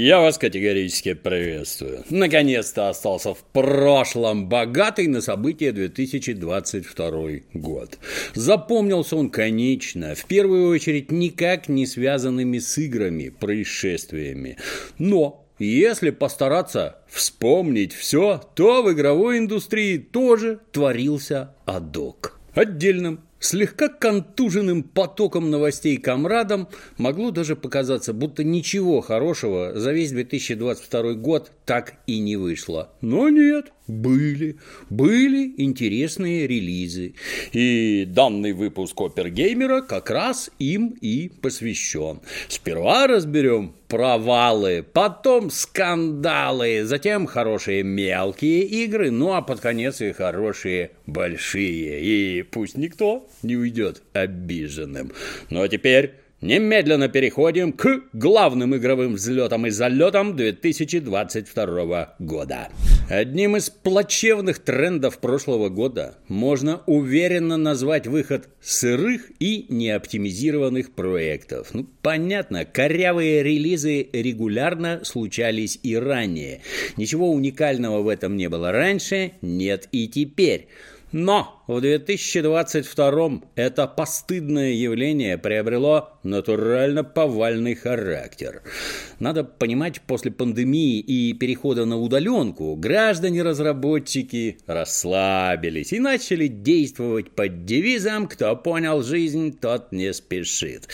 Я вас категорически приветствую. Наконец-то остался в прошлом богатый на события 2022 год. Запомнился он, конечно, в первую очередь никак не связанными с играми, происшествиями. Но если постараться вспомнить все, то в игровой индустрии тоже творился адок. Отдельным Слегка контуженным потоком новостей комрадам могло даже показаться, будто ничего хорошего за весь 2022 год так и не вышло. Но нет, были, были интересные релизы. И данный выпуск Опергеймера как раз им и посвящен. Сперва разберем провалы, потом скандалы, затем хорошие мелкие игры, ну а под конец и хорошие большие. И пусть никто не уйдет обиженным. Ну а теперь Немедленно переходим к главным игровым взлетам и залетам 2022 года. Одним из плачевных трендов прошлого года можно уверенно назвать выход сырых и неоптимизированных проектов. Ну, понятно, корявые релизы регулярно случались и ранее. Ничего уникального в этом не было раньше, нет и теперь. Но в 2022 это постыдное явление приобрело натурально повальный характер. Надо понимать, после пандемии и перехода на удаленку граждане-разработчики расслабились и начали действовать под девизом «Кто понял жизнь, тот не спешит».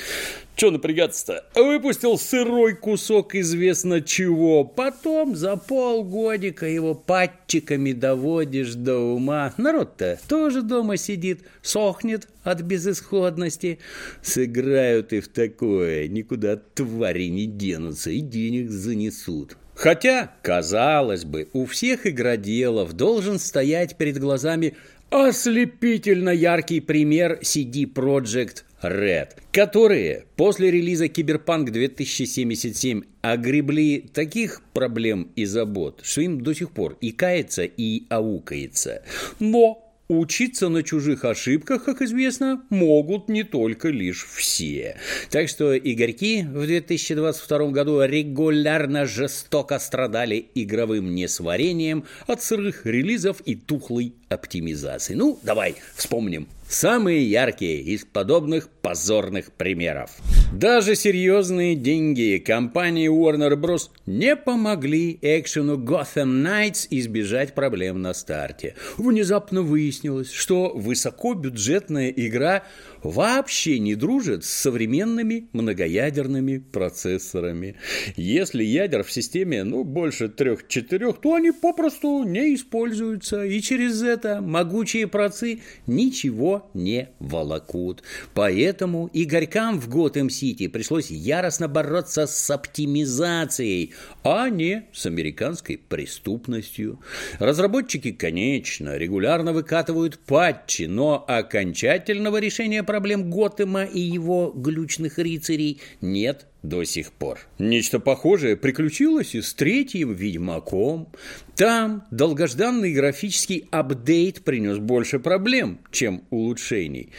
Че напрягаться-то? Выпустил сырой кусок известно чего. Потом за полгодика его патчиками доводишь до ума. Народ-то тоже дома сидит, сохнет от безысходности. Сыграют и в такое. Никуда твари не денутся и денег занесут. Хотя, казалось бы, у всех игроделов должен стоять перед глазами ослепительно яркий пример CD Projekt Red, которые после релиза Киберпанк 2077 огребли таких проблем и забот, что им до сих пор и кается, и аукается. Но Учиться на чужих ошибках, как известно, могут не только лишь все. Так что игорьки в 2022 году регулярно жестоко страдали игровым несварением от сырых релизов и тухлой оптимизации. Ну, давай вспомним Самые яркие из подобных позорных примеров. Даже серьезные деньги компании Warner Bros. не помогли экшену Gotham Knights избежать проблем на старте. Внезапно выяснилось, что высокобюджетная игра вообще не дружит с современными многоядерными процессорами. Если ядер в системе ну, больше трех-четырех, то они попросту не используются, и через это могучие процы ничего не волокут. Поэтому игорькам в Готэм-Сити пришлось яростно бороться с оптимизацией, а не с американской преступностью. Разработчики, конечно, регулярно выкатывают патчи, но окончательного решения проблем Готэма и его глючных рыцарей нет до сих пор. Нечто похожее приключилось и с третьим Ведьмаком. Там долгожданный графический апдейт принес больше проблем, чем улучшений.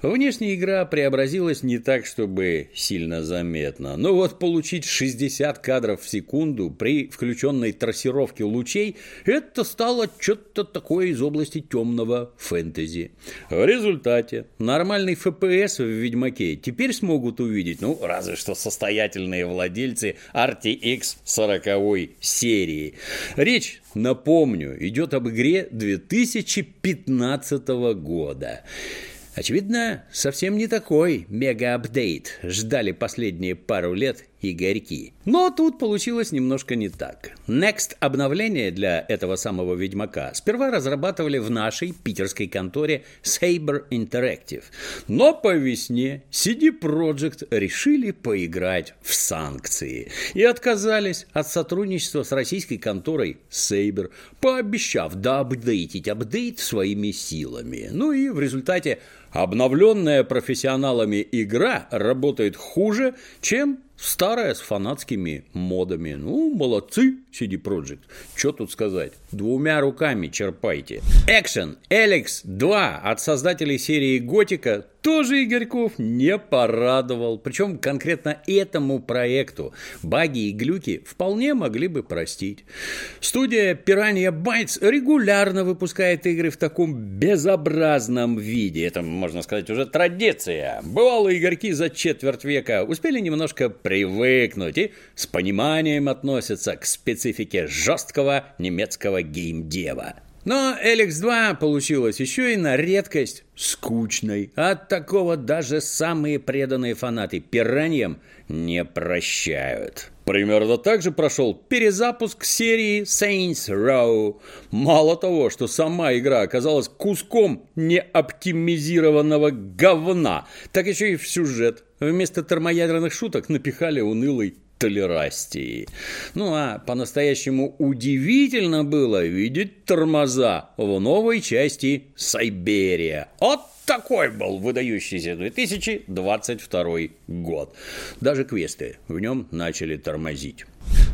Внешняя игра преобразилась не так, чтобы сильно заметно. Но вот получить 60 кадров в секунду при включенной трассировке лучей – это стало что-то такое из области темного фэнтези. В результате нормальный FPS в Ведьмаке теперь смогут увидеть, ну, разве что состоятельные владельцы RTX 40 серии. Речь, напомню, идет об игре 2015 года. Очевидно, совсем не такой мега-апдейт ждали последние пару лет игорьки. Но тут получилось немножко не так. Next обновление для этого самого Ведьмака сперва разрабатывали в нашей питерской конторе Saber Interactive. Но по весне CD Projekt решили поиграть в санкции и отказались от сотрудничества с российской конторой Saber, пообещав доапдейтить апдейт своими силами. Ну и в результате обновленная профессионалами игра работает хуже, чем Старая с фанатскими модами. Ну, молодцы, CD Projekt. Что тут сказать? Двумя руками черпайте. Action Alex 2 от создателей серии Готика тоже Игорьков не порадовал. Причем конкретно этому проекту баги и глюки вполне могли бы простить. Студия Piranha Bytes регулярно выпускает игры в таком безобразном виде. Это, можно сказать, уже традиция. Бывалые игорьки за четверть века успели немножко привыкнуть и с пониманием относятся к специфике жесткого немецкого геймдева. Но LX2 получилось еще и на редкость скучной. От такого даже самые преданные фанаты пираньям не прощают. Примерно так же прошел перезапуск серии Saints Row. Мало того, что сама игра оказалась куском неоптимизированного говна, так еще и в сюжет вместо термоядерных шуток напихали унылый толерастии. Ну а по-настоящему удивительно было видеть тормоза в новой части Сайберия. Вот такой был выдающийся 2022 год. Даже квесты в нем начали тормозить.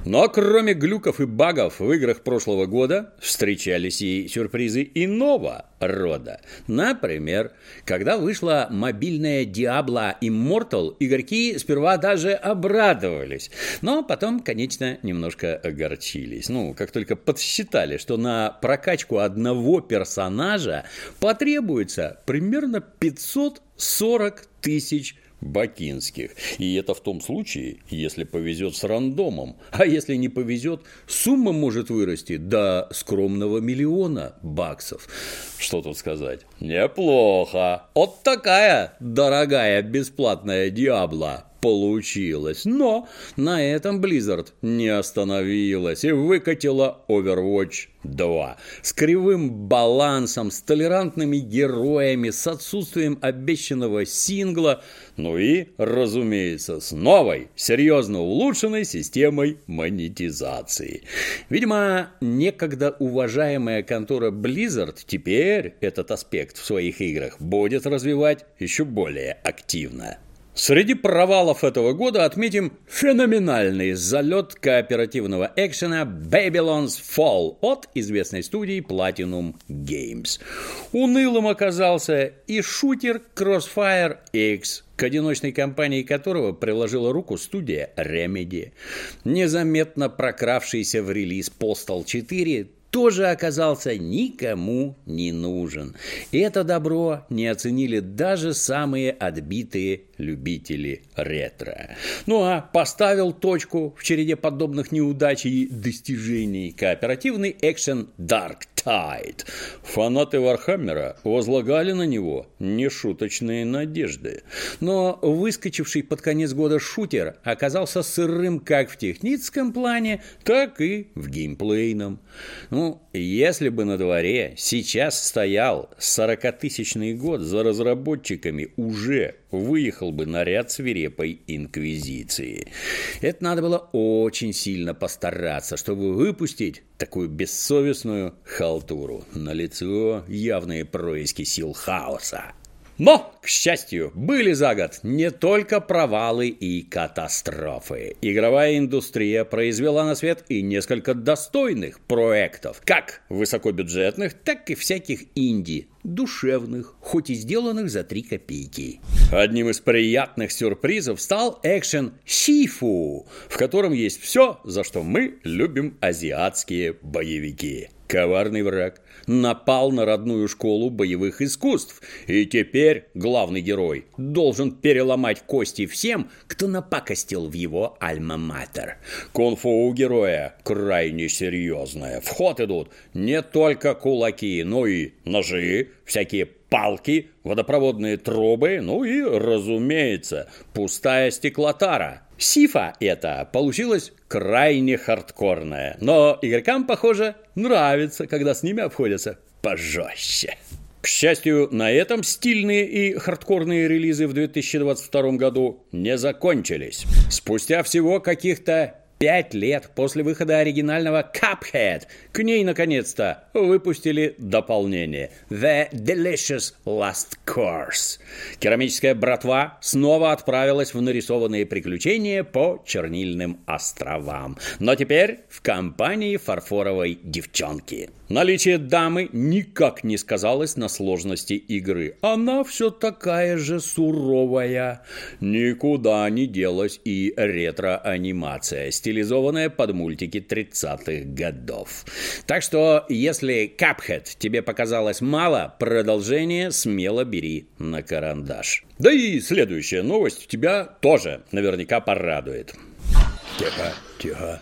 Но кроме глюков и багов в играх прошлого года встречались и сюрпризы иного рода. Например, когда вышла мобильная Diablo Immortal, игроки сперва даже обрадовались, но потом, конечно, немножко огорчились. Ну, как только подсчитали, что на прокачку одного персонажа потребуется примерно 540 тысяч бакинских. И это в том случае, если повезет с рандомом. А если не повезет, сумма может вырасти до скромного миллиона баксов. Что тут сказать? Неплохо. Вот такая дорогая бесплатная Диабло получилось. Но на этом Blizzard не остановилась и выкатила Overwatch 2. С кривым балансом, с толерантными героями, с отсутствием обещанного сингла, ну и, разумеется, с новой, серьезно улучшенной системой монетизации. Видимо, некогда уважаемая контора Blizzard теперь этот аспект в своих играх будет развивать еще более активно. Среди провалов этого года отметим феноменальный залет кооперативного экшена Babylon's Fall от известной студии Platinum Games. Унылым оказался и шутер Crossfire X, к одиночной кампании которого приложила руку студия Remedy. Незаметно прокравшийся в релиз Postal 4 тоже оказался никому не нужен. Это добро не оценили даже самые отбитые любители ретро. Ну а поставил точку в череде подобных неудач и достижений кооперативный экшен Dark Tide. Фанаты Вархаммера возлагали на него нешуточные надежды. Но выскочивший под конец года шутер оказался сырым как в техническом плане, так и в геймплейном. Ну, если бы на дворе сейчас стоял 40-тысячный год за разработчиками уже выехал бы наряд свирепой инквизиции. Это надо было очень сильно постараться, чтобы выпустить такую бессовестную халтуру. На лицо явные происки сил хаоса. Но, к счастью, были за год не только провалы и катастрофы. Игровая индустрия произвела на свет и несколько достойных проектов, как высокобюджетных, так и всяких инди, душевных, хоть и сделанных за три копейки. Одним из приятных сюрпризов стал экшен «Шифу», в котором есть все, за что мы любим азиатские боевики. Коварный враг напал на родную школу боевых искусств, и теперь главный герой должен переломать кости всем, кто напакостил в его альма-матер. Кунг-фу у героя крайне серьезное. В ход идут не только кулаки, но и ножи, всякие палки, водопроводные трубы, ну и, разумеется, пустая стеклотара – Сифа это получилось крайне хардкорная, но игрокам, похоже, нравится, когда с ними обходятся пожестче. К счастью, на этом стильные и хардкорные релизы в 2022 году не закончились. Спустя всего каких-то Пять лет после выхода оригинального Cuphead к ней наконец-то выпустили дополнение The Delicious Last Course. Керамическая братва снова отправилась в нарисованные приключения по чернильным островам. Но теперь в компании фарфоровой девчонки. Наличие дамы никак не сказалось на сложности игры. Она все такая же суровая. Никуда не делась и ретро-анимация, стилизованная под мультики 30-х годов. Так что, если Cuphead тебе показалось мало, продолжение смело бери на карандаш. Да и следующая новость тебя тоже наверняка порадует. Тихо, тихо.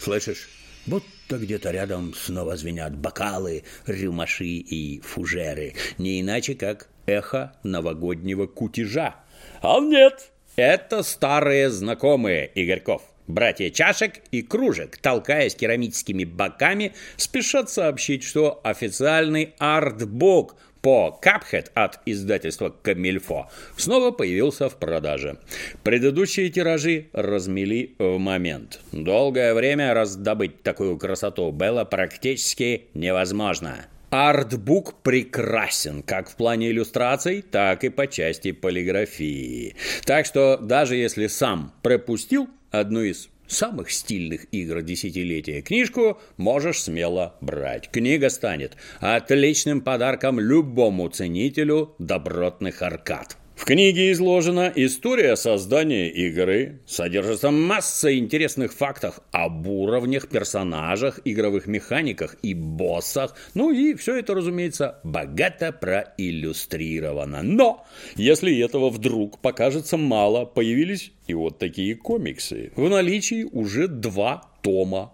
Слышишь? Будто где-то рядом снова звенят бокалы, рюмаши и фужеры. Не иначе, как эхо новогоднего кутежа. А нет, это старые знакомые Игорьков. Братья чашек и кружек, толкаясь керамическими боками, спешат сообщить, что официальный артбук по Cuphead от издательства Камильфо снова появился в продаже. Предыдущие тиражи размели в момент. Долгое время раздобыть такую красоту было практически невозможно. Артбук прекрасен как в плане иллюстраций, так и по части полиграфии. Так что даже если сам пропустил одну из самых стильных игр десятилетия книжку можешь смело брать. Книга станет отличным подарком любому ценителю добротных аркад. В книге изложена история создания игры, содержится масса интересных фактов об уровнях, персонажах, игровых механиках и боссах. Ну и все это, разумеется, богато проиллюстрировано. Но, если этого вдруг покажется мало, появились и вот такие комиксы. В наличии уже два тома.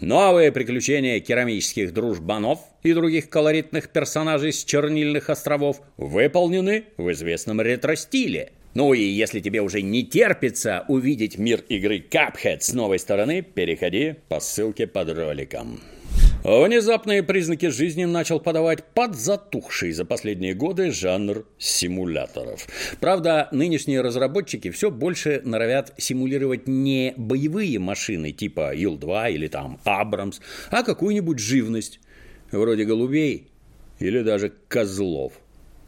Новые приключения керамических дружбанов и других колоритных персонажей с чернильных островов выполнены в известном ретро-стиле. Ну и если тебе уже не терпится увидеть мир игры Cuphead с новой стороны, переходи по ссылке под роликом. Внезапные признаки жизни начал подавать подзатухший за последние годы жанр симуляторов. Правда, нынешние разработчики все больше норовят симулировать не боевые машины типа Ил-2 или там Абрамс, а какую-нибудь живность, вроде голубей или даже козлов.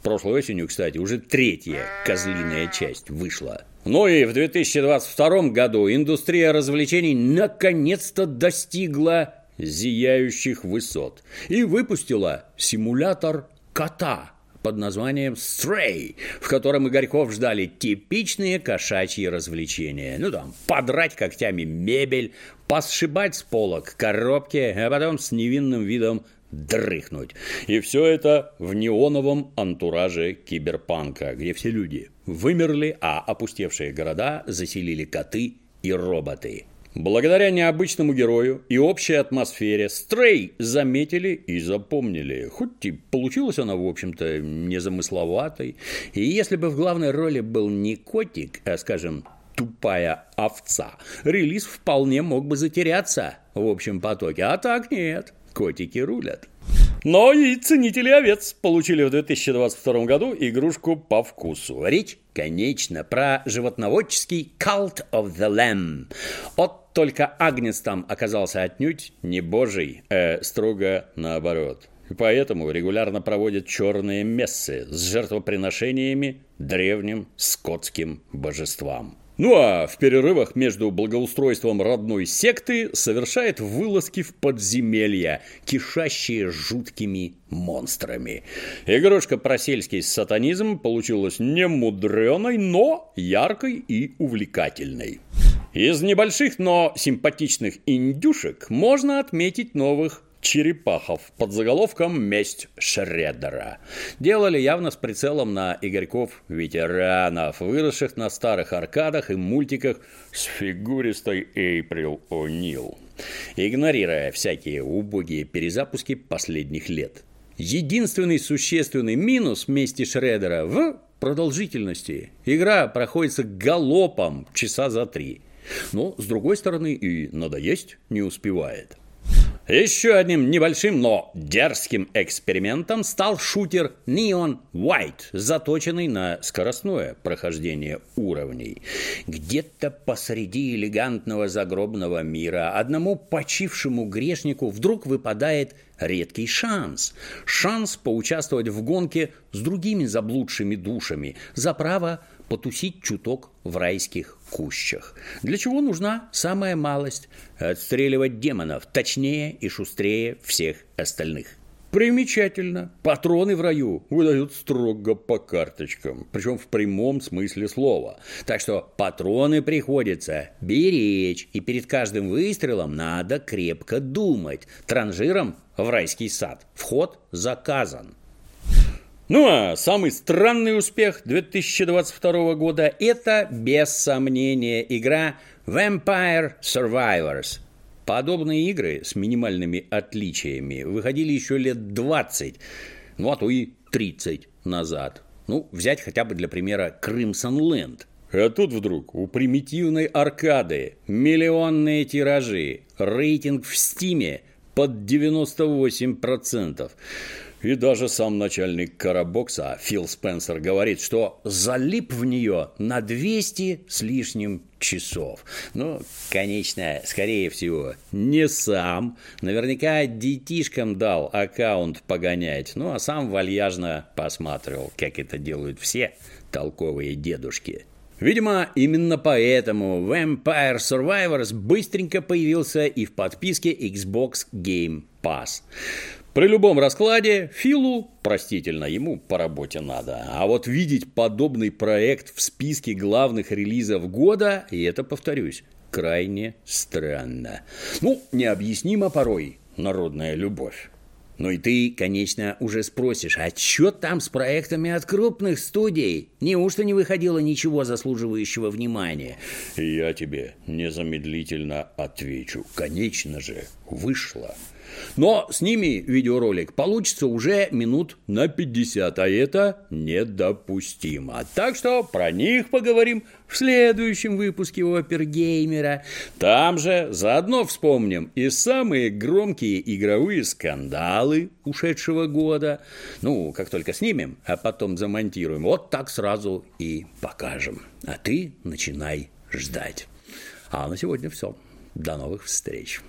Прошлой осенью, кстати, уже третья козлиная часть вышла. Ну и в 2022 году индустрия развлечений наконец-то достигла зияющих высот и выпустила симулятор кота под названием Stray, в котором Игорьков ждали типичные кошачьи развлечения. Ну там, подрать когтями мебель, посшибать с полок коробки, а потом с невинным видом дрыхнуть. И все это в неоновом антураже киберпанка, где все люди вымерли, а опустевшие города заселили коты и роботы. Благодаря необычному герою и общей атмосфере Стрей заметили и запомнили. Хоть и получилась она, в общем-то, незамысловатой. И если бы в главной роли был не котик, а, скажем, тупая овца, релиз вполне мог бы затеряться в общем потоке. А так нет, котики рулят. Но и ценители овец получили в 2022 году игрушку по вкусу. Речь, конечно, про животноводческий Cult of the Lamb. Вот только Агнец там оказался отнюдь не божий, а строго наоборот. И поэтому регулярно проводят черные мессы с жертвоприношениями древним скотским божествам. Ну а в перерывах между благоустройством родной секты совершает вылазки в подземелья, кишащие жуткими монстрами. Игрушка про сельский сатанизм получилась не мудреной, но яркой и увлекательной. Из небольших, но симпатичных индюшек можно отметить новых черепахов под заголовком «Месть Шреддера». Делали явно с прицелом на Игорьков-ветеранов, выросших на старых аркадах и мультиках с фигуристой Эйприл О'Нил, игнорируя всякие убогие перезапуски последних лет. Единственный существенный минус «Мести Шреддера» в продолжительности. Игра проходится галопом часа за три. Но, с другой стороны, и надоесть не успевает. Еще одним небольшим, но дерзким экспериментом стал шутер Neon White, заточенный на скоростное прохождение уровней. Где-то посреди элегантного загробного мира одному почившему грешнику вдруг выпадает редкий шанс. Шанс поучаствовать в гонке с другими заблудшими душами за право потусить чуток в райских кущах. Для чего нужна самая малость – отстреливать демонов точнее и шустрее всех остальных. Примечательно. Патроны в раю выдают строго по карточкам, причем в прямом смысле слова. Так что патроны приходится беречь, и перед каждым выстрелом надо крепко думать. Транжиром в райский сад вход заказан. Ну а самый странный успех 2022 года – это, без сомнения, игра Vampire Survivors. Подобные игры с минимальными отличиями выходили еще лет 20, ну а то и 30 назад. Ну, взять хотя бы для примера Crimson Land. А тут вдруг у примитивной аркады миллионные тиражи, рейтинг в Стиме под 98%. И даже сам начальник Карабокса Фил Спенсер говорит, что залип в нее на 200 с лишним часов. Ну, конечно, скорее всего, не сам. Наверняка детишкам дал аккаунт погонять. Ну, а сам вальяжно посматривал, как это делают все толковые дедушки. Видимо, именно поэтому Vampire Survivors быстренько появился и в подписке Xbox Game Pass. При любом раскладе Филу, простительно, ему по работе надо. А вот видеть подобный проект в списке главных релизов года, и это, повторюсь, крайне странно. Ну, необъяснимо порой народная любовь. Ну и ты, конечно, уже спросишь, а что там с проектами от крупных студий? Неужто не выходило ничего заслуживающего внимания? Я тебе незамедлительно отвечу. Конечно же, вышло. Но с ними видеоролик получится уже минут на 50, а это недопустимо. Так что про них поговорим в следующем выпуске Опергеймера. Там же заодно вспомним и самые громкие игровые скандалы ушедшего года. Ну, как только снимем, а потом замонтируем, вот так сразу и покажем. А ты начинай ждать. А на сегодня все. До новых встреч.